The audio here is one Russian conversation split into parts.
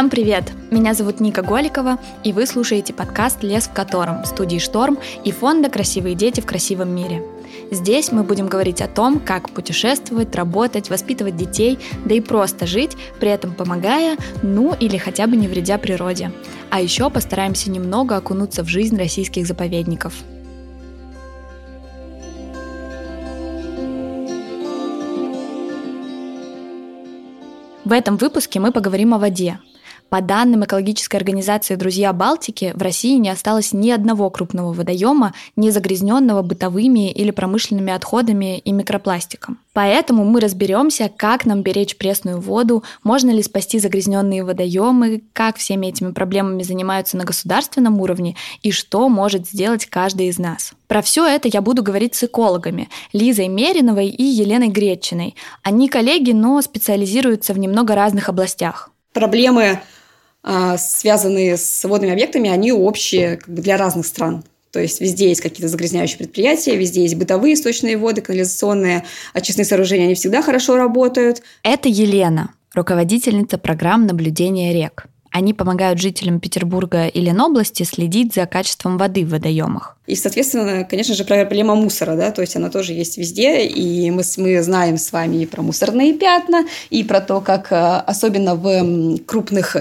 Всем привет! Меня зовут Ника Голикова, и вы слушаете подкаст «Лес в котором» студии «Шторм» и фонда «Красивые дети в красивом мире». Здесь мы будем говорить о том, как путешествовать, работать, воспитывать детей, да и просто жить, при этом помогая, ну или хотя бы не вредя природе. А еще постараемся немного окунуться в жизнь российских заповедников. В этом выпуске мы поговорим о воде, по данным экологической организации «Друзья Балтики», в России не осталось ни одного крупного водоема, не загрязненного бытовыми или промышленными отходами и микропластиком. Поэтому мы разберемся, как нам беречь пресную воду, можно ли спасти загрязненные водоемы, как всеми этими проблемами занимаются на государственном уровне и что может сделать каждый из нас. Про все это я буду говорить с экологами Лизой Мериновой и Еленой Гречиной. Они коллеги, но специализируются в немного разных областях. Проблемы связанные с водными объектами, они общие как бы для разных стран. То есть везде есть какие-то загрязняющие предприятия, везде есть бытовые источные воды, канализационные, очистные сооружения, они всегда хорошо работают. Это Елена, руководительница программ наблюдения рек. Они помогают жителям Петербурга и Ленобласти следить за качеством воды в водоемах. И, соответственно, конечно же, проблема мусора, да, то есть она тоже есть везде, и мы, мы знаем с вами и про мусорные пятна, и про то, как э, особенно в крупных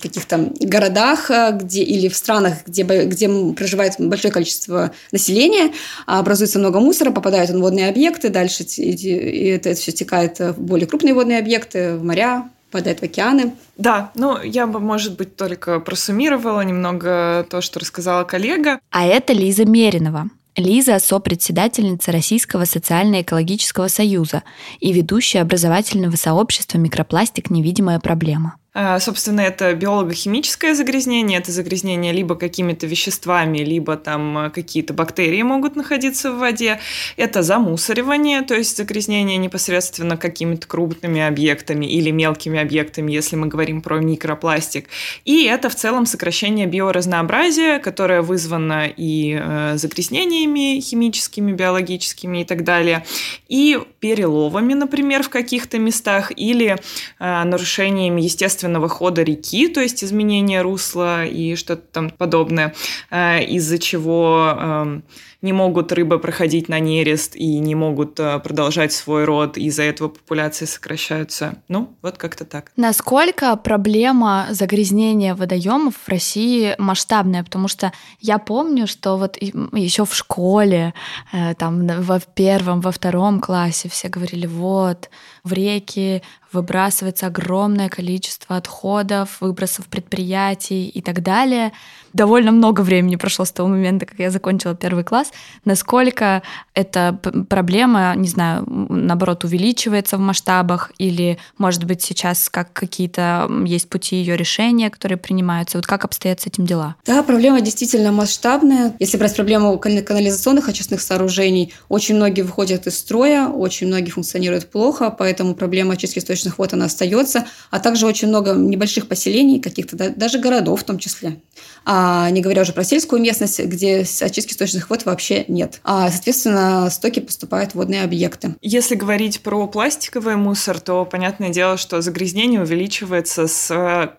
каких-то городах где, или в странах, где, где проживает большое количество населения, образуется много мусора, попадают в водные объекты, дальше и это все стекает в более крупные водные объекты, в моря, попадает в океаны. Да, ну я бы, может быть, только просуммировала немного то, что рассказала коллега. А это Лиза Меринова. Лиза – сопредседательница Российского социально-экологического союза и ведущая образовательного сообщества «Микропластик. Невидимая проблема». А, собственно, это биолого-химическое загрязнение, это загрязнение либо какими-то веществами, либо там э, какие-то бактерии могут находиться в воде. Это замусоривание, то есть загрязнение непосредственно какими-то крупными объектами или мелкими объектами, если мы говорим про микропластик. И это в целом сокращение биоразнообразия, которое вызвано и э, загрязнениями химическими, биологическими и так далее, и переловами, например, в каких-то местах, или э, нарушениями естественного естественного хода реки, то есть изменения русла и что-то там подобное, э, из-за чего эм, не могут рыбы проходить на нерест и не могут э, продолжать свой род, из-за этого популяции сокращаются. Ну, вот как-то так. Насколько проблема загрязнения водоемов в России масштабная? Потому что я помню, что вот еще в школе, э, там во первом, во втором классе все говорили, вот, в реки выбрасывается огромное количество отходов, выбросов предприятий и так далее довольно много времени прошло с того момента, как я закончила первый класс, насколько эта проблема, не знаю, наоборот, увеличивается в масштабах, или, может быть, сейчас как какие-то есть пути ее решения, которые принимаются. Вот как обстоят с этим дела? Да, проблема действительно масштабная. Если брать проблему канализационных очистных сооружений, очень многие выходят из строя, очень многие функционируют плохо, поэтому проблема очистки источных вод, она остается, а также очень много небольших поселений, каких-то даже городов в том числе. А не говоря уже про сельскую местность, где очистки источных вод вообще нет. А, соответственно, стоки поступают в водные объекты. Если говорить про пластиковый мусор, то понятное дело, что загрязнение увеличивается с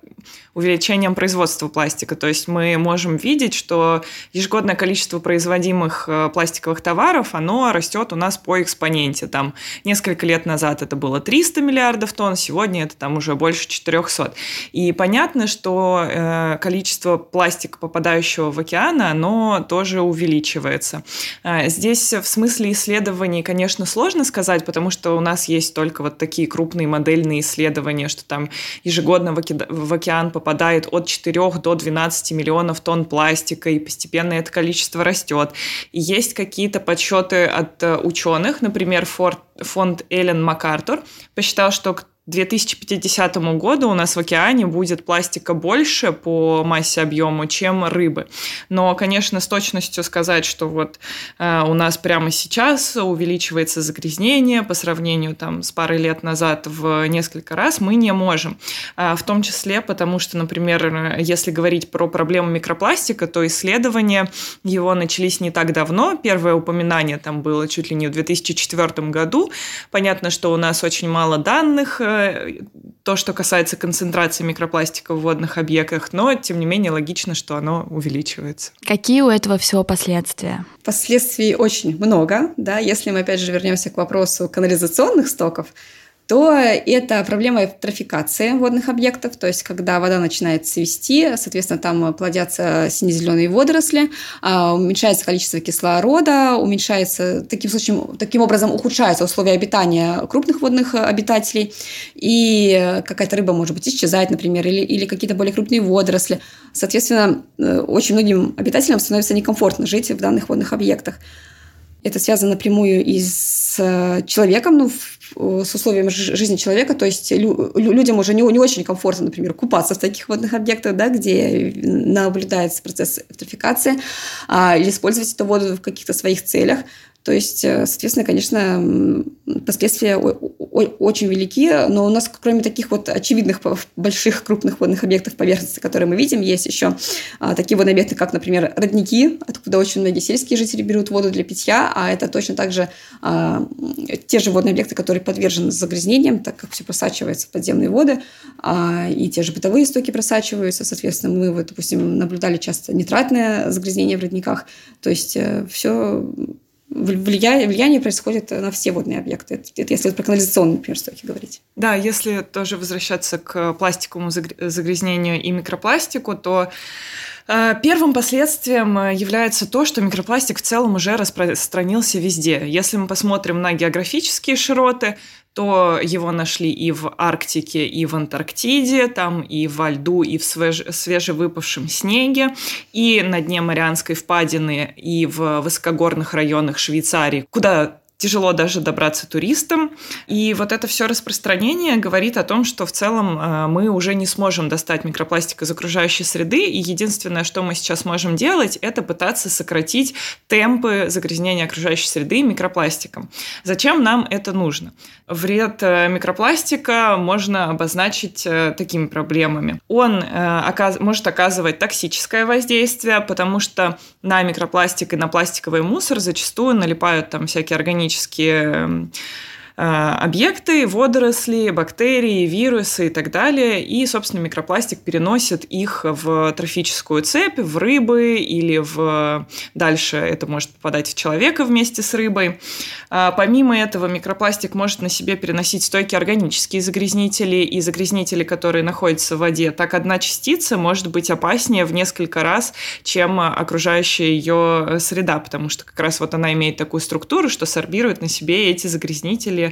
увеличением производства пластика. То есть мы можем видеть, что ежегодное количество производимых э, пластиковых товаров, оно растет у нас по экспоненте. Там несколько лет назад это было 300 миллиардов тонн, сегодня это там уже больше 400. И понятно, что э, количество пластика попадающего в океан, оно тоже увеличивается. А, здесь в смысле исследований, конечно, сложно сказать, потому что у нас есть только вот такие крупные модельные исследования, что там ежегодно в океан попадает от 4 до 12 миллионов тонн пластика, и постепенно это количество растет. И есть какие-то подсчеты от э, ученых, например, фонд Эллен МакАртур посчитал, что к 2050 году у нас в океане будет пластика больше по массе объему, чем рыбы. Но, конечно, с точностью сказать, что вот э, у нас прямо сейчас увеличивается загрязнение по сравнению там, с парой лет назад в несколько раз, мы не можем. Э, в том числе потому, что, например, если говорить про проблему микропластика, то исследования его начались не так давно. Первое упоминание там было чуть ли не в 2004 году. Понятно, что у нас очень мало данных э, то, что касается концентрации микропластика в водных объектах, но, тем не менее, логично, что оно увеличивается. Какие у этого всего последствия? Последствий очень много. Да? Если мы, опять же, вернемся к вопросу канализационных стоков, то это проблема эвтрофикации водных объектов, то есть когда вода начинает цвести, соответственно, там плодятся сине-зеленые водоросли, а, уменьшается количество кислорода, уменьшается, таким, случаем, таким образом ухудшаются условия обитания крупных водных обитателей, и какая-то рыба, может быть, исчезает, например, или, или какие-то более крупные водоросли. Соответственно, э, очень многим обитателям становится некомфортно жить в данных водных объектах. Это связано напрямую и с э, человеком, ну, с условиями жизни человека. То есть лю людям уже не, не очень комфортно, например, купаться в таких водных объектах, да, где наблюдается процесс эвтрофикации, а, или использовать эту воду в каких-то своих целях. То есть, э, соответственно, конечно, последствия очень велики, но у нас, кроме таких вот очевидных больших крупных водных объектов поверхности, которые мы видим, есть еще а, такие водные объекты, как, например, родники, откуда очень многие сельские жители берут воду для питья, а это точно также а, те же водные объекты, которые подвержены загрязнениям, так как все просачивается в подземные воды, а, и те же бытовые стоки просачиваются, соответственно, мы, вот, допустим, наблюдали часто нитратное загрязнение в родниках, то есть э, все влияние, влияние происходит на все водные объекты. Это если про канализационные, например, стоки говорить. Да, если тоже возвращаться к пластиковому загрязнению и микропластику, то э, Первым последствием является то, что микропластик в целом уже распространился везде. Если мы посмотрим на географические широты, то его нашли и в Арктике, и в Антарктиде, там и во льду, и в свеж... свежевыпавшем снеге, и на дне Марианской впадины, и в высокогорных районах Швейцарии, куда тяжело даже добраться туристам. И вот это все распространение говорит о том, что в целом э, мы уже не сможем достать микропластик из окружающей среды, и единственное, что мы сейчас можем делать, это пытаться сократить темпы загрязнения окружающей среды микропластиком. Зачем нам это нужно? Вред э, микропластика можно обозначить э, такими проблемами. Он может оказывать токсическое воздействие, потому что на микропластик и на пластиковый мусор зачастую налипают там всякие органические органические Э, объекты, водоросли, бактерии, вирусы и так далее. И, собственно, микропластик переносит их в трофическую цепь, в рыбы или в... Дальше это может попадать в человека вместе с рыбой. А помимо этого, микропластик может на себе переносить стойкие органические загрязнители и загрязнители, которые находятся в воде. Так одна частица может быть опаснее в несколько раз, чем окружающая ее среда, потому что как раз вот она имеет такую структуру, что сорбирует на себе эти загрязнители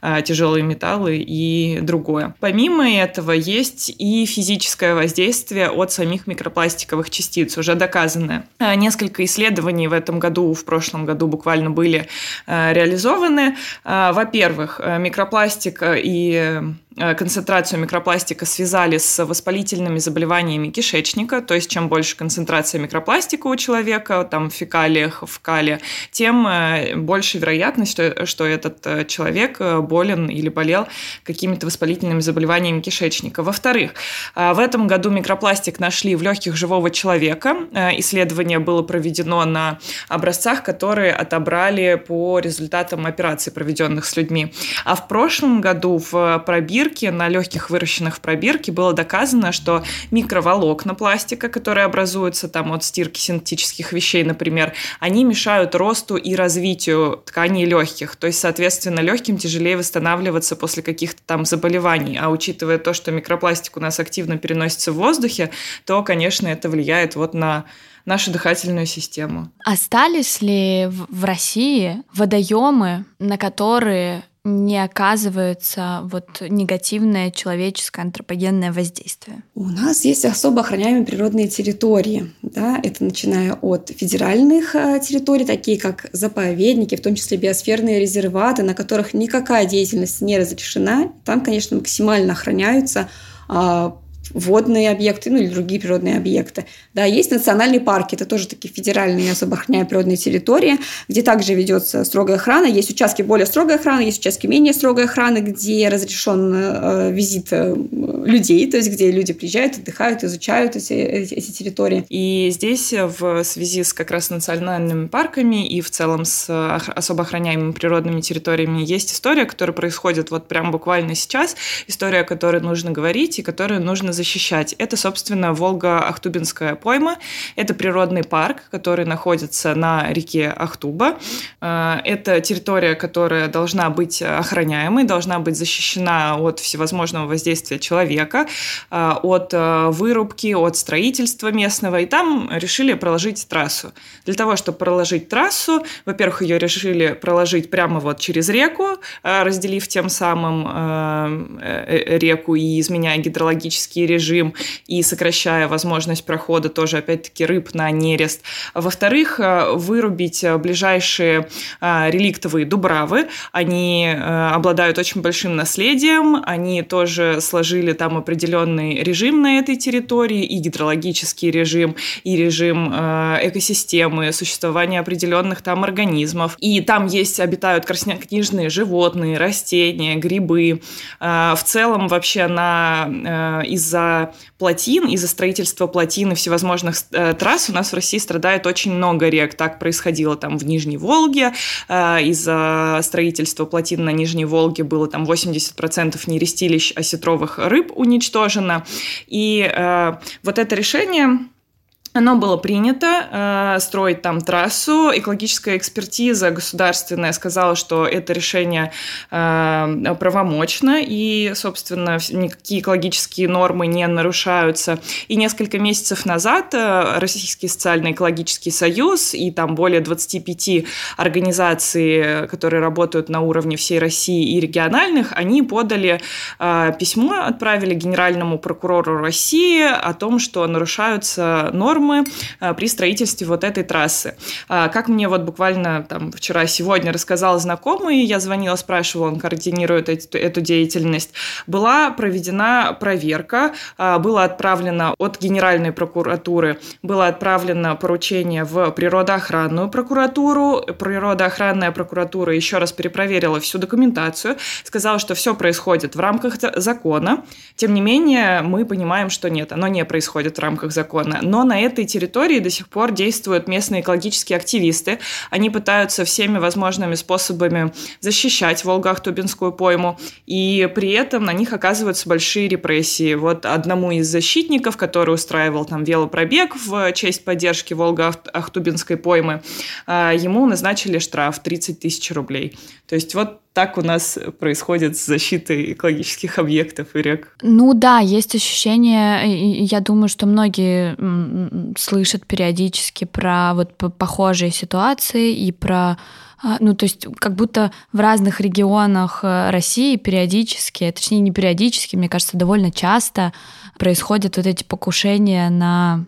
а, тяжелые металлы и другое. Помимо этого есть и физическое воздействие от самих микропластиковых частиц, уже доказанное. А, несколько исследований в этом году, в прошлом году буквально были а, реализованы. Во-первых, микропластик и концентрацию микропластика связали с воспалительными заболеваниями кишечника, то есть чем больше концентрация микропластика у человека, там в фекалиях, в кале, тем э, больше вероятность, что, что этот э, человек болен или болел какими-то воспалительными заболеваниями кишечника. Во-вторых, в этом году микропластик нашли в легких живого человека. Исследование было проведено на образцах, которые отобрали по результатам операций, проведенных с людьми. А в прошлом году в пробир пробирке, на легких выращенных в пробирке было доказано, что микроволокна пластика, которые образуются там от стирки синтетических вещей, например, они мешают росту и развитию тканей легких. То есть, соответственно, легким тяжелее восстанавливаться после каких-то там заболеваний. А учитывая то, что микропластик у нас активно переносится в воздухе, то, конечно, это влияет вот на нашу дыхательную систему. Остались ли в России водоемы, на которые не оказывается вот негативное человеческое антропогенное воздействие? У нас есть особо охраняемые природные территории. Да? Это начиная от федеральных э, территорий, такие как заповедники, в том числе биосферные резерваты, на которых никакая деятельность не разрешена. Там, конечно, максимально охраняются а, водные объекты, ну или другие природные объекты. Да, есть национальные парки, это тоже такие федеральные особо охраняемые природные территории, где также ведется строгая охрана. Есть участки более строгой охраны, есть участки менее строгой охраны, где разрешен э, визит э, людей, то есть где люди приезжают, отдыхают, изучают эти, эти, территории. И здесь в связи с как раз национальными парками и в целом с особо охраняемыми природными территориями есть история, которая происходит вот прям буквально сейчас, история, о которой нужно говорить и которую нужно защищать. Это, собственно, Волга-Ахтубинская пойма. Это природный парк, который находится на реке Ахтуба. Э, это территория, которая должна быть охраняемой, должна быть защищена от всевозможного воздействия человека, э, от э, вырубки, от строительства местного. И там решили проложить трассу. Для того, чтобы проложить трассу, во-первых, ее решили проложить прямо вот через реку, разделив тем самым реку и изменяя гидрологический режим и сокращая возможность прохода тоже, опять-таки, рыб на нерест. Во-вторых, э, вырубить э, ближайшие э, реликтовые дубравы. Они обладают очень большим наследием, они тоже сложили там определенный режим на этой территории, и гидрологический режим, и режим экосистемы, существование определенных там организмов. И там есть, обитают краснокнижные животные, растения, грибы. В целом вообще на, из-за плотин, из-за строительства плотин и всевозможных э, трасс у нас в России страдает очень много рек. Так происходило там в Нижней Волге. Э, из-за строительства плотин на Нижней Волге было там 80% нерестилищ осетровых рыб уничтожено. И э, вот это решение оно было принято э, строить там трассу. Экологическая экспертиза государственная сказала, что это решение э, правомочно, и, собственно, никакие экологические нормы не нарушаются. И несколько месяцев назад э, Российский социально-экологический союз и там более 25 организаций, которые работают на уровне всей России и региональных, они подали э, письмо, отправили генеральному прокурору России о том, что нарушаются нормы нормы э, при строительстве вот этой трассы. А, как мне вот буквально там вчера-сегодня рассказал знакомый, я звонила, спрашивала, он координирует эту, эту деятельность, была проведена проверка, а, было отправлено от Генеральной прокуратуры, было отправлено поручение в природоохранную прокуратуру, природоохранная прокуратура еще раз перепроверила всю документацию, сказала, что все происходит в рамках закона, тем не менее мы понимаем, что нет, оно не происходит в рамках закона, но на это этой территории до сих пор действуют местные экологические активисты. Они пытаются всеми возможными способами защищать Волго-Ахтубинскую пойму, и при этом на них оказываются большие репрессии. Вот одному из защитников, который устраивал там велопробег в честь поддержки Волго-Ахтубинской поймы, а, ему назначили штраф 30 тысяч рублей. То есть вот так у нас происходит с защитой экологических объектов и рек. Ну да, есть ощущение, я думаю, что многие слышат периодически про вот похожие ситуации и про а, ну, то есть как будто в разных регионах э, России периодически, точнее не периодически, мне кажется, довольно часто происходят вот эти покушения на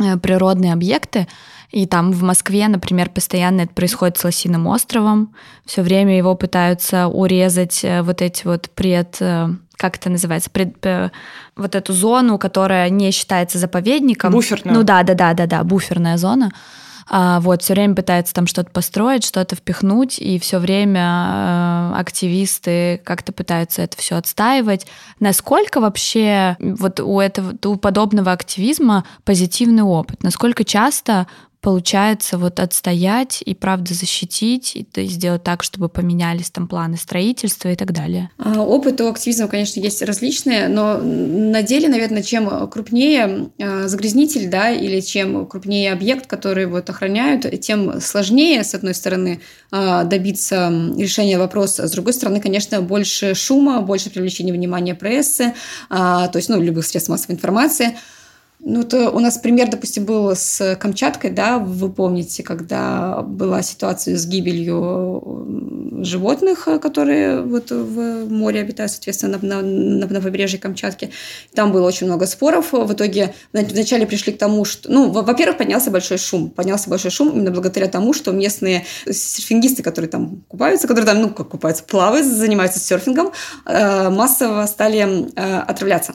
э, природные объекты. И там в Москве, например, постоянно это происходит с Лосиным островом. Все время его пытаются урезать э, вот эти вот пред э, как это называется, пред, э, вот эту зону, которая не считается заповедником. Буферная. Ну да, да, да, да, да, буферная зона. А, вот, все время пытается там что-то построить, что-то впихнуть, и все время активисты как-то пытаются это все отстаивать. Насколько вообще вот у этого, у подобного активизма позитивный опыт? Насколько часто получается вот отстоять и правда защитить, и сделать так, чтобы поменялись там планы строительства и так далее? А, опыт у активизма, конечно, есть различные, но на деле, наверное, чем крупнее а, загрязнитель, да, или чем крупнее объект, который вот охраняют, тем сложнее, с одной стороны, а, добиться решения вопроса, с другой стороны, конечно, больше шума, больше привлечения внимания прессы, то есть, ну, любых средств массовой информации – ну, то у нас пример, допустим, был с Камчаткой, да, вы помните, когда была ситуация с гибелью животных, которые вот в море обитают, соответственно, на, на, на побережье Камчатки. Там было очень много споров. В итоге вначале пришли к тому, что... Ну, во-первых, поднялся большой шум. Поднялся большой шум именно благодаря тому, что местные серфингисты, которые там купаются, которые там, ну, как купаются, плавают, занимаются серфингом, э, массово стали э, отравляться.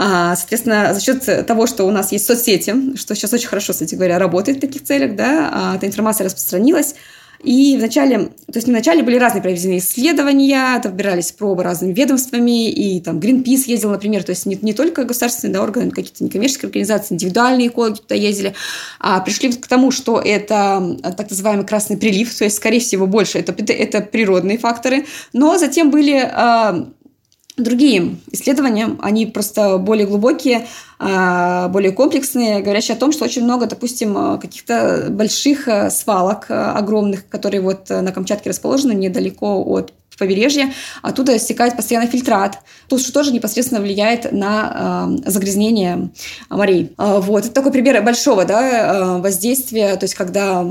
А, соответственно, за счет того, что у нас есть соцсети, что сейчас очень хорошо, кстати говоря, работает в таких целях, да, а, эта информация распространилась, и вначале, то есть вначале были разные проведены исследования, выбирались пробы разными ведомствами, и там Greenpeace ездил, например, то есть не, не только государственные да, органы, какие-то некоммерческие организации, индивидуальные экологи туда ездили, а пришли к тому, что это так называемый красный прилив, то есть, скорее всего, больше это, это природные факторы, но затем были а, другие исследования, они просто более глубокие, а, более комплексные, говорящие о том, что очень много, допустим, каких-то больших э, свалок огромных, которые вот на Камчатке расположены недалеко от побережья, оттуда стекает постоянно фильтрат, то, что тоже непосредственно влияет на э, загрязнение морей. Э, вот, это такой пример большого да, воздействия, то есть когда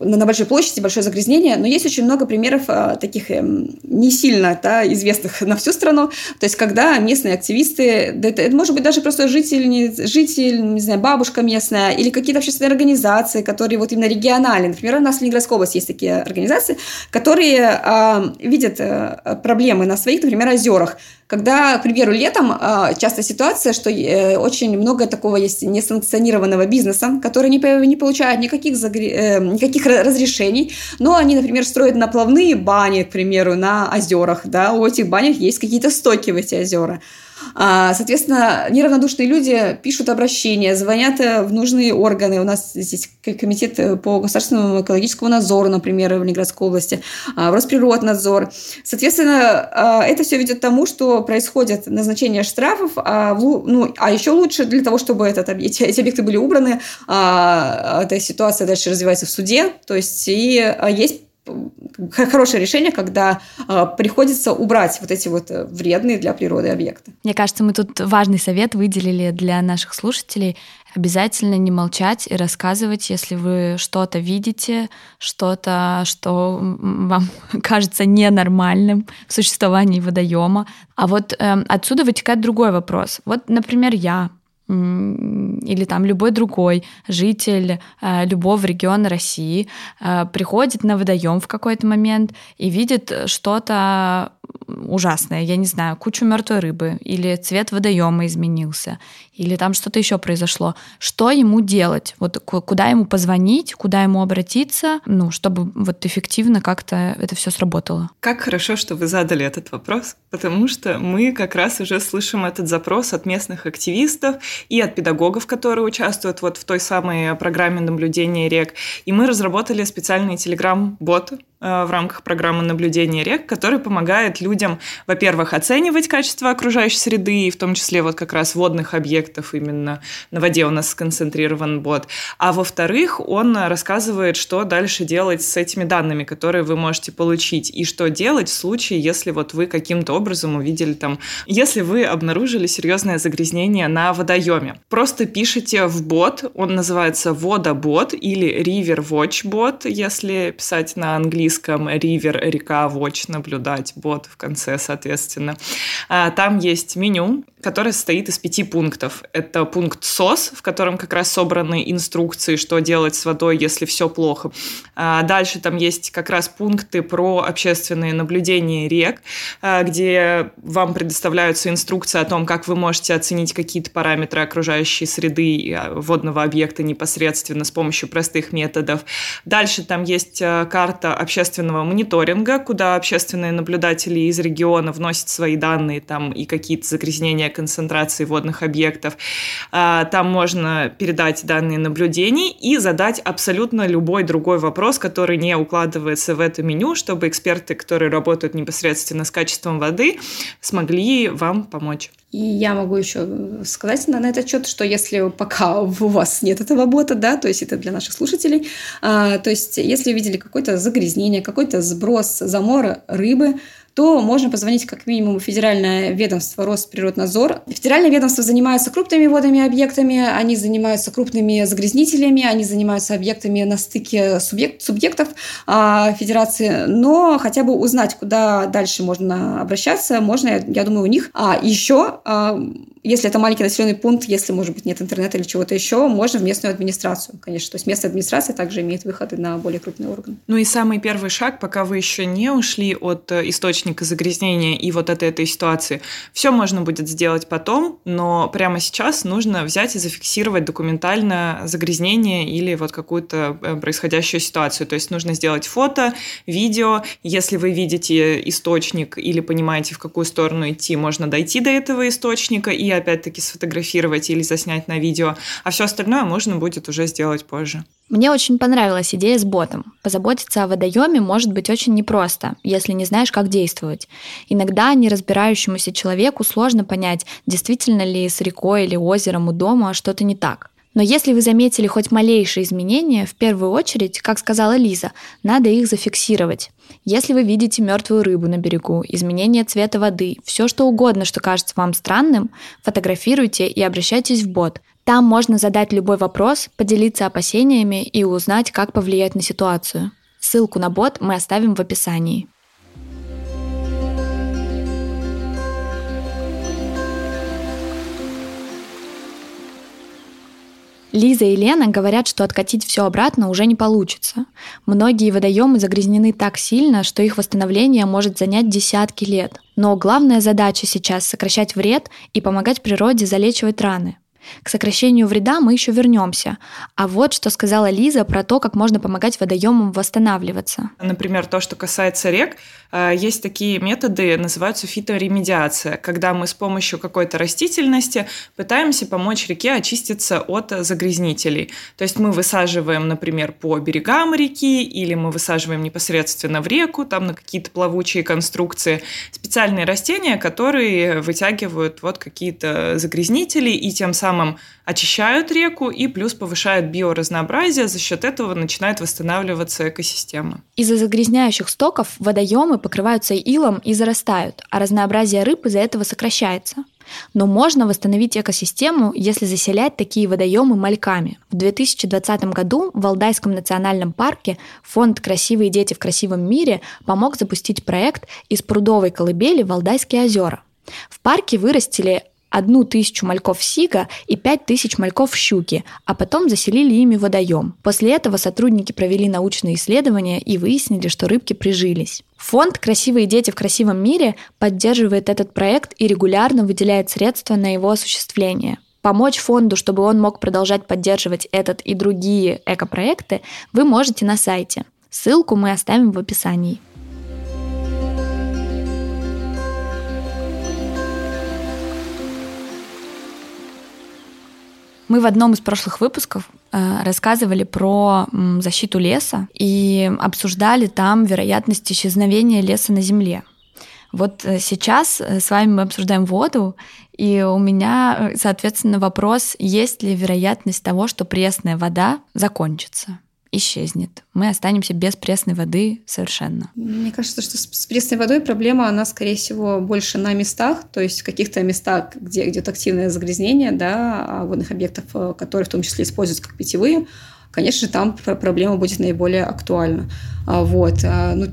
на большой площади большое загрязнение, но есть очень много примеров а, таких э, не сильно да, известных на всю страну, то есть когда местные активисты, да, это, это может быть даже просто житель, не, житель, не знаю, бабушка местная или какие-то общественные организации, которые вот именно региональные, например, у нас в Ленинградской области есть такие организации, которые э, видят э, проблемы на своих, например, озерах, когда, к примеру, летом э, часто ситуация, что э, очень много такого есть несанкционированного бизнеса, который не, не получает никаких, загре... э, никаких разрешений, но они, например, строят наплавные бани, к примеру, на озерах, да, у этих банях есть какие-то стоки в эти озера. А, соответственно, неравнодушные люди пишут обращения, звонят э, в нужные органы. У нас здесь комитет э, по государственному экологическому надзору, например, в Ленинградской области, а, в Росприроднадзор. Соответственно, а, это все ведет к тому, что происходит назначение штрафов, а, ну, а еще лучше для того, чтобы этот, эти, эти объекты были убраны, эта ситуация дальше развивается в суде, то есть и есть хорошее решение, когда э, приходится убрать вот эти вот э, вредные для природы объекты. Мне кажется, мы тут важный совет выделили для наших слушателей. Обязательно не молчать и рассказывать, если вы что-то видите, что-то, что вам кажется ненормальным в существовании водоема. А вот э, отсюда вытекает другой вопрос. Вот, например, я или там любой другой житель э, любого региона России э, приходит на водоем в какой-то момент и видит что-то ужасное, я не знаю, кучу мертвой рыбы, или цвет водоема изменился, или там что-то еще произошло. Что ему делать? Вот куда ему позвонить, куда ему обратиться, ну, чтобы вот эффективно как-то это все сработало? Как хорошо, что вы задали этот вопрос, потому что мы как раз уже слышим этот запрос от местных активистов и от педагогов, которые участвуют вот в той самой программе наблюдения рек. И мы разработали специальный телеграм-бот, в рамках программы наблюдения рек, который помогает людям, во-первых, оценивать качество окружающей среды, и в том числе вот как раз водных объектов именно на воде у нас сконцентрирован бот, а во-вторых, он рассказывает, что дальше делать с этими данными, которые вы можете получить, и что делать в случае, если вот вы каким-то образом увидели там, если вы обнаружили серьезное загрязнение на водоеме. Просто пишите в бот, он называется водобот или River Watch бот, если писать на английском, английском River, река, Watch, наблюдать, бот в конце, соответственно. А, там есть меню, которое состоит из пяти пунктов. Это пункт СОС, в котором как раз собраны инструкции, что делать с водой, если все плохо. А, дальше там есть как раз пункты про общественные наблюдения рек, а, где вам предоставляются инструкции о том, как вы можете оценить какие-то параметры окружающей среды водного объекта непосредственно с помощью простых методов. Дальше там есть карта общественных общественного мониторинга, куда общественные наблюдатели из региона вносят свои данные там и какие-то загрязнения концентрации водных объектов. А, там можно передать данные наблюдений и задать абсолютно любой другой вопрос, который не укладывается в это меню, чтобы эксперты, которые работают непосредственно с качеством воды, смогли вам помочь. И я могу еще сказать на, на этот счет, что если пока у вас нет этого бота, да, то есть это для наших слушателей, а, то есть если увидели какое-то загрязнение, какой-то сброс замора рыбы, то можно позвонить как минимум в Федеральное ведомство Росприроднадзор. Федеральное ведомство занимается крупными водными объектами, они занимаются крупными загрязнителями, они занимаются объектами на стыке субъект, субъектов а, Федерации, но хотя бы узнать, куда дальше можно обращаться, можно, я, я думаю, у них. А еще а, если это маленький населенный пункт, если, может быть, нет интернета или чего-то еще, можно в местную администрацию, конечно. То есть местная администрация также имеет выходы на более крупный орган. Ну и самый первый шаг, пока вы еще не ушли от э, источника загрязнения и вот от этой ситуации, все можно будет сделать потом, но прямо сейчас нужно взять и зафиксировать документально загрязнение или вот какую-то э, происходящую ситуацию. То есть нужно сделать фото, видео. Если вы видите источник или понимаете, в какую сторону идти, можно дойти до этого источника и опять-таки сфотографировать или заснять на видео. А все остальное можно будет уже сделать позже. Мне очень понравилась идея с ботом. Позаботиться о водоеме может быть очень непросто, если не знаешь, как действовать. Иногда неразбирающемуся человеку сложно понять, действительно ли с рекой или озером у дома что-то не так. Но если вы заметили хоть малейшие изменения, в первую очередь, как сказала Лиза, надо их зафиксировать. Если вы видите мертвую рыбу на берегу, изменение цвета воды, все что угодно, что кажется вам странным, фотографируйте и обращайтесь в бот. Там можно задать любой вопрос, поделиться опасениями и узнать, как повлиять на ситуацию. Ссылку на бот мы оставим в описании. Лиза и Лена говорят, что откатить все обратно уже не получится. Многие водоемы загрязнены так сильно, что их восстановление может занять десятки лет. Но главная задача сейчас сокращать вред и помогать природе залечивать раны. К сокращению вреда мы еще вернемся. А вот что сказала Лиза про то, как можно помогать водоемам восстанавливаться. Например, то, что касается рек, есть такие методы, называются фиторемедиация, когда мы с помощью какой-то растительности пытаемся помочь реке очиститься от загрязнителей. То есть мы высаживаем, например, по берегам реки или мы высаживаем непосредственно в реку, там на какие-то плавучие конструкции, специальные растения, которые вытягивают вот какие-то загрязнители и тем самым очищают реку и плюс повышают биоразнообразие, за счет этого начинает восстанавливаться экосистема. Из-за загрязняющих стоков водоемы покрываются илом и зарастают, а разнообразие рыб из-за этого сокращается. Но можно восстановить экосистему, если заселять такие водоемы мальками. В 2020 году в Валдайском национальном парке фонд «Красивые дети в красивом мире» помог запустить проект из прудовой колыбели «Валдайские озера». В парке вырастили одну тысячу мальков сига и пять тысяч мальков щуки, а потом заселили ими водоем. После этого сотрудники провели научные исследования и выяснили, что рыбки прижились. Фонд «Красивые дети в красивом мире» поддерживает этот проект и регулярно выделяет средства на его осуществление. Помочь фонду, чтобы он мог продолжать поддерживать этот и другие экопроекты, вы можете на сайте. Ссылку мы оставим в описании. Мы в одном из прошлых выпусков э, рассказывали про защиту леса и обсуждали там вероятность исчезновения леса на Земле. Вот э, сейчас э, с вами мы обсуждаем воду, и у меня, соответственно, вопрос, есть ли вероятность того, что пресная вода закончится? Исчезнет. Мы останемся без пресной воды совершенно. Мне кажется, что с пресной водой проблема, она, скорее всего, больше на местах, то есть в каких-то местах, где идет активное загрязнение да, а водных объектов, э, которые в том числе используются как питьевые, конечно же, там проблема будет наиболее актуальна. А, вот. А, ну,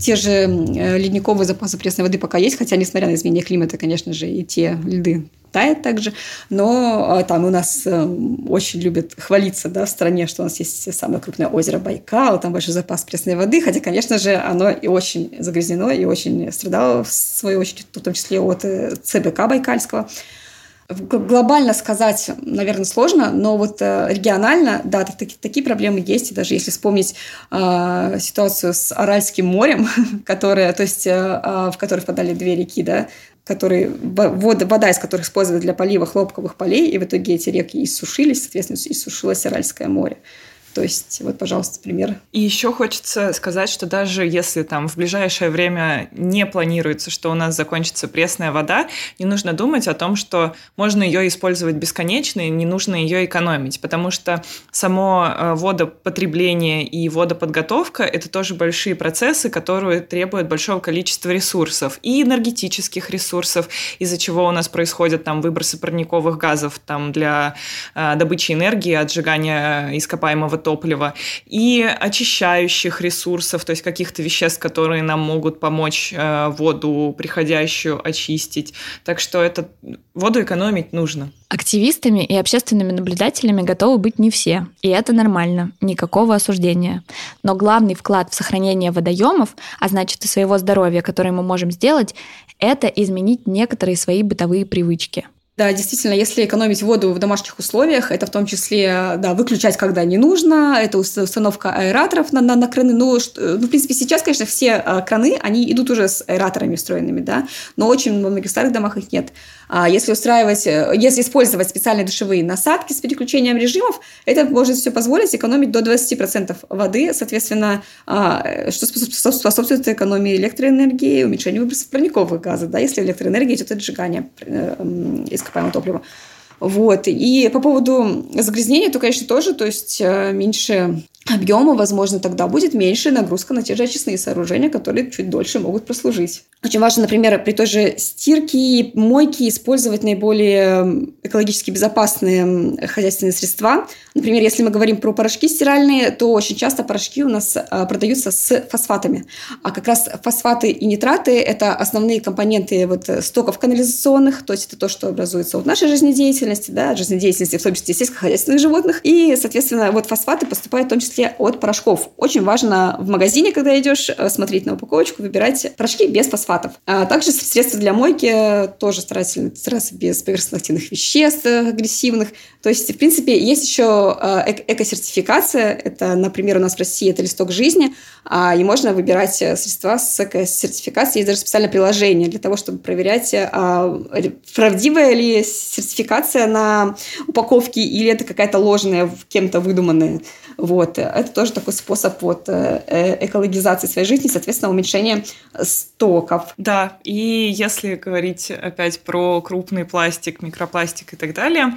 те же э, ледниковые запасы пресной воды пока есть, хотя, несмотря на изменение климата, конечно же, и те льды тает также, но а, там у нас э, очень любят хвалиться да, в стране, что у нас есть самое крупное озеро Байкал, там большой запас пресной воды, хотя, конечно же, оно и очень загрязнено, и очень страдало, в свою очередь, в том числе от э, ЦБК Байкальского. Глобально сказать, наверное, сложно, но вот э, регионально, да, такие, такие проблемы есть. И даже если вспомнить э, ситуацию с Аральским морем, которая, то есть, э, в которой впадали две реки, да, которые, вода, вода из которых использовали для полива хлопковых полей, и в итоге эти реки иссушились, соответственно, иссушилось Аральское море. То есть, вот, пожалуйста, пример. И еще хочется сказать, что даже если там в ближайшее время не планируется, что у нас закончится пресная вода, не нужно думать о том, что можно ее использовать бесконечно и не нужно ее экономить, потому что само э, водопотребление и водоподготовка – это тоже большие процессы, которые требуют большого количества ресурсов и энергетических ресурсов, из-за чего у нас происходят там выбросы парниковых газов там для э, добычи энергии, отжигания ископаемого топлива, и очищающих ресурсов, то есть каких-то веществ, которые нам могут помочь э, воду приходящую очистить. Так что это воду экономить нужно. Активистами и общественными наблюдателями готовы быть не все, и это нормально, никакого осуждения. Но главный вклад в сохранение водоемов, а значит и своего здоровья, который мы можем сделать, это изменить некоторые свои бытовые привычки – да, действительно, если экономить воду в домашних условиях, это в том числе да, выключать, когда не нужно, это установка аэраторов на, на, на краны. Ну, что, ну, в принципе, сейчас, конечно, все а, краны, они идут уже с аэраторами встроенными, да, но очень во многих старых домах их нет. А если устраивать, э, если использовать специальные душевые насадки с переключением режимов, это может все позволить экономить до 20% воды, соответственно, а, что способствует экономии электроэнергии, уменьшению выбросов парниковых газов, да, если электроэнергия идет от сжигания э, ископаемого топлива. Вот. И по поводу загрязнения, то, конечно, тоже, то есть э, меньше объема, возможно, тогда будет меньше нагрузка на те же очистные сооружения, которые чуть дольше могут прослужить. Очень важно, например, при той же стирке и мойке использовать наиболее экологически безопасные хозяйственные средства. Например, если мы говорим про порошки стиральные, то очень часто порошки у нас а, продаются с фосфатами. А как раз фосфаты и нитраты – это основные компоненты вот стоков канализационных, то есть это то, что образуется от нашей жизнедеятельности, да, от жизнедеятельности, в том числе сельскохозяйственных животных. И, соответственно, вот фосфаты поступают в том числе от порошков. Очень важно в магазине, когда идешь, э, смотреть на упаковочку, выбирать порошки без фосфатов. А также средства для мойки тоже старательно стараться без поверхностных веществ агрессивных. То есть, в принципе, есть еще а, эко-сертификация. Это, например, у нас в России это листок жизни, а, и можно выбирать э, средства с эко-сертификацией. Есть даже специальное приложение для того, чтобы проверять, а, правдивая ли сертификация на упаковке или это какая-то ложная, кем-то выдуманная. Вот. Это тоже такой способ вот, э, э, экологизации своей жизни, соответственно, уменьшения стоков. Да, и если говорить опять про крупный пластик, микропластик и так далее,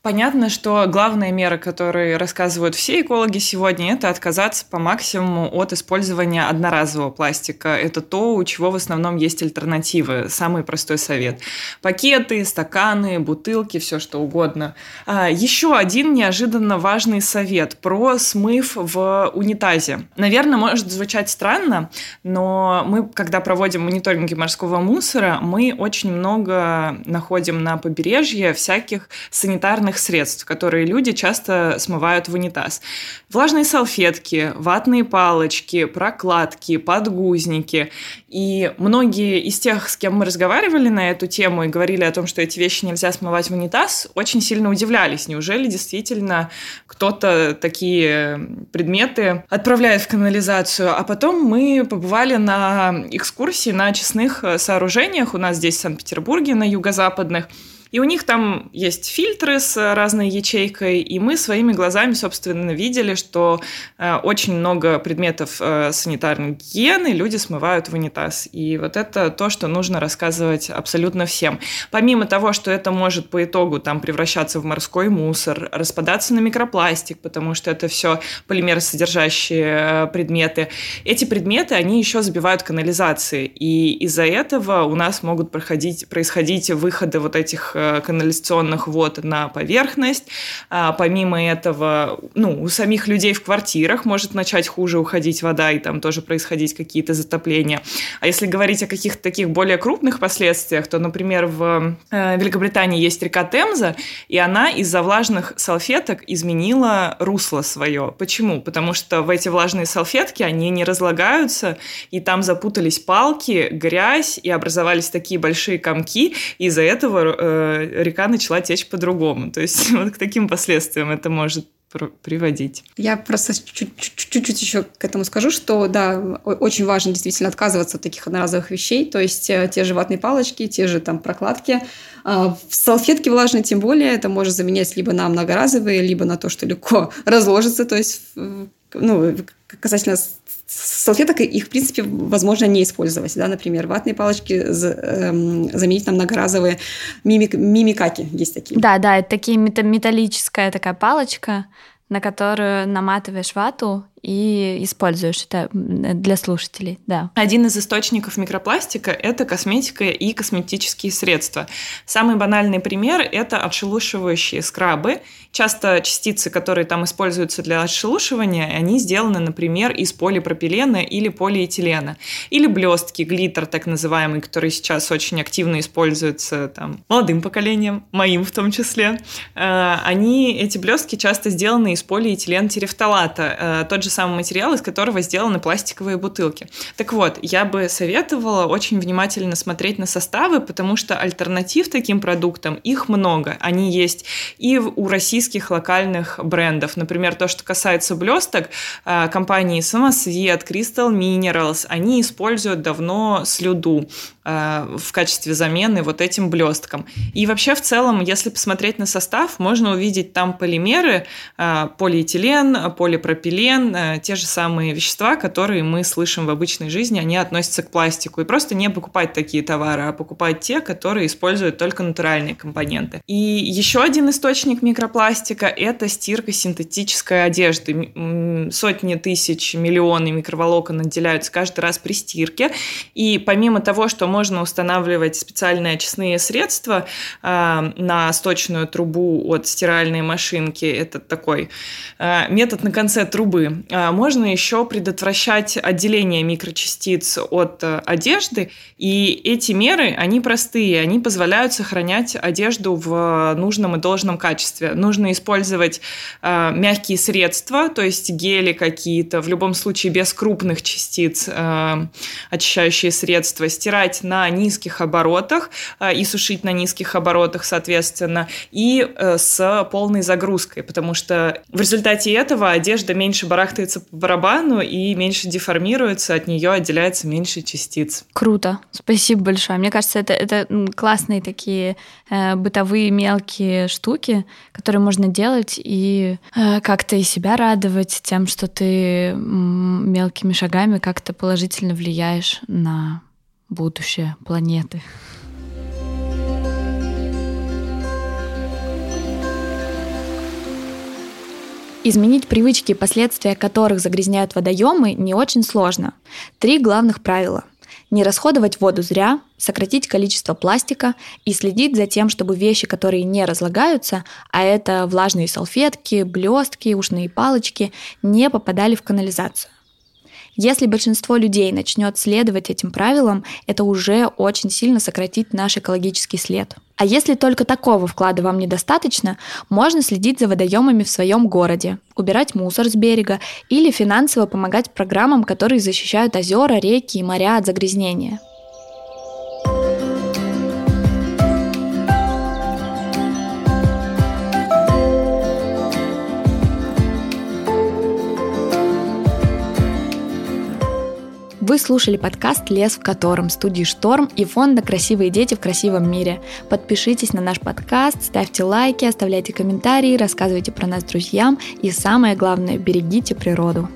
Понятно, что главная мера, которую рассказывают все экологи сегодня, это отказаться по максимуму от использования одноразового пластика. Это то, у чего в основном есть альтернативы. Самый простой совет. Пакеты, стаканы, бутылки, все что угодно. А, еще один неожиданно важный совет про смыв в унитазе. Наверное, может звучать странно, но мы, когда проводим мониторинги морского мусора, мы очень много находим на побережье всяких санитарных санитарных средств, которые люди часто смывают в унитаз. Влажные салфетки, ватные палочки, прокладки, подгузники. И многие из тех, с кем мы разговаривали на эту тему и говорили о том, что эти вещи нельзя смывать в унитаз, очень сильно удивлялись. Неужели действительно кто-то такие предметы отправляет в канализацию? А потом мы побывали на экскурсии на очистных сооружениях у нас здесь в Санкт-Петербурге, на юго-западных. И у них там есть фильтры с разной ячейкой, и мы своими глазами, собственно, видели, что э, очень много предметов э, санитарной гигиены люди смывают в унитаз. И вот это то, что нужно рассказывать абсолютно всем. Помимо того, что это может по итогу там превращаться в морской мусор, распадаться на микропластик, потому что это все полимеросодержащие э, предметы, эти предметы, они еще забивают канализации. И из-за этого у нас могут проходить, происходить выходы вот этих канализационных вод на поверхность. А помимо этого, ну, у самих людей в квартирах может начать хуже уходить вода, и там тоже происходить какие-то затопления. А если говорить о каких-то таких более крупных последствиях, то, например, в э, Великобритании есть река Темза, и она из-за влажных салфеток изменила русло свое. Почему? Потому что в эти влажные салфетки они не разлагаются, и там запутались палки, грязь, и образовались такие большие комки, из-за этого э, река начала течь по-другому. То есть вот к таким последствиям это может приводить. Я просто чуть-чуть еще к этому скажу, что да, очень важно действительно отказываться от таких одноразовых вещей, то есть э, те же ватные палочки, те же там прокладки. А, салфетки влажные тем более, это может заменять либо на многоразовые, либо на то, что легко разложится, то есть ну, касательно салфеток их, в принципе, возможно не использовать. Да? Например, ватные палочки эм, заменить на многоразовые мимик, мимикаки. Есть такие. Да, да, это такие металлическая такая палочка, на которую наматываешь вату, и используешь это для слушателей, да. Один из источников микропластика – это косметика и косметические средства. Самый банальный пример – это отшелушивающие скрабы. Часто частицы, которые там используются для отшелушивания, они сделаны, например, из полипропилена или полиэтилена. Или блестки, глиттер так называемый, который сейчас очень активно используется там, молодым поколением, моим в том числе. Э, они, эти блестки часто сделаны из полиэтилен терефталата, э, тот же самый материал, из которого сделаны пластиковые бутылки. Так вот, я бы советовала очень внимательно смотреть на составы, потому что альтернатив таким продуктам их много. Они есть и у российских локальных брендов. Например, то, что касается блесток, э, компании Самосвет, Crystal Minerals, они используют давно слюду. Э, в качестве замены вот этим блесткам. И вообще в целом, если посмотреть на состав, можно увидеть там полимеры, э, полиэтилен, полипропилен, э, те же самые вещества, которые мы слышим в обычной жизни, они относятся к пластику. И просто не покупать такие товары, а покупать те, которые используют только натуральные компоненты. И еще один источник микропластика – это стирка синтетической одежды. Сотни тысяч, миллионы микроволокон отделяются каждый раз при стирке. И помимо того, что можно устанавливать специальные очистные средства э, на сточную трубу от стиральной машинки. Это такой э, метод на конце трубы. Э, можно еще предотвращать отделение микрочастиц от э, одежды. И эти меры, они простые. Они позволяют сохранять одежду в нужном и должном качестве. Нужно использовать э, мягкие средства, то есть гели какие-то, в любом случае без крупных частиц, очищающие средства, стирать на низких оборотах и сушить на низких оборотах, соответственно, и с полной загрузкой, потому что в результате этого одежда меньше барахтается по барабану и меньше деформируется, от нее отделяется меньше частиц. Круто, спасибо большое. Мне кажется, это, это классные такие э, бытовые мелкие штуки, которые можно делать и э, как-то и себя радовать тем, что ты мелкими шагами как-то положительно влияешь на будущее планеты. Изменить привычки, последствия которых загрязняют водоемы, не очень сложно. Три главных правила. Не расходовать воду зря, сократить количество пластика и следить за тем, чтобы вещи, которые не разлагаются, а это влажные салфетки, блестки, ушные палочки, не попадали в канализацию. Если большинство людей начнет следовать этим правилам, это уже очень сильно сократит наш экологический след. А если только такого вклада вам недостаточно, можно следить за водоемами в своем городе, убирать мусор с берега или финансово помогать программам, которые защищают озера, реки и моря от загрязнения. Вы слушали подкаст «Лес в котором» студии «Шторм» и фонда «Красивые дети в красивом мире». Подпишитесь на наш подкаст, ставьте лайки, оставляйте комментарии, рассказывайте про нас друзьям и самое главное, берегите природу.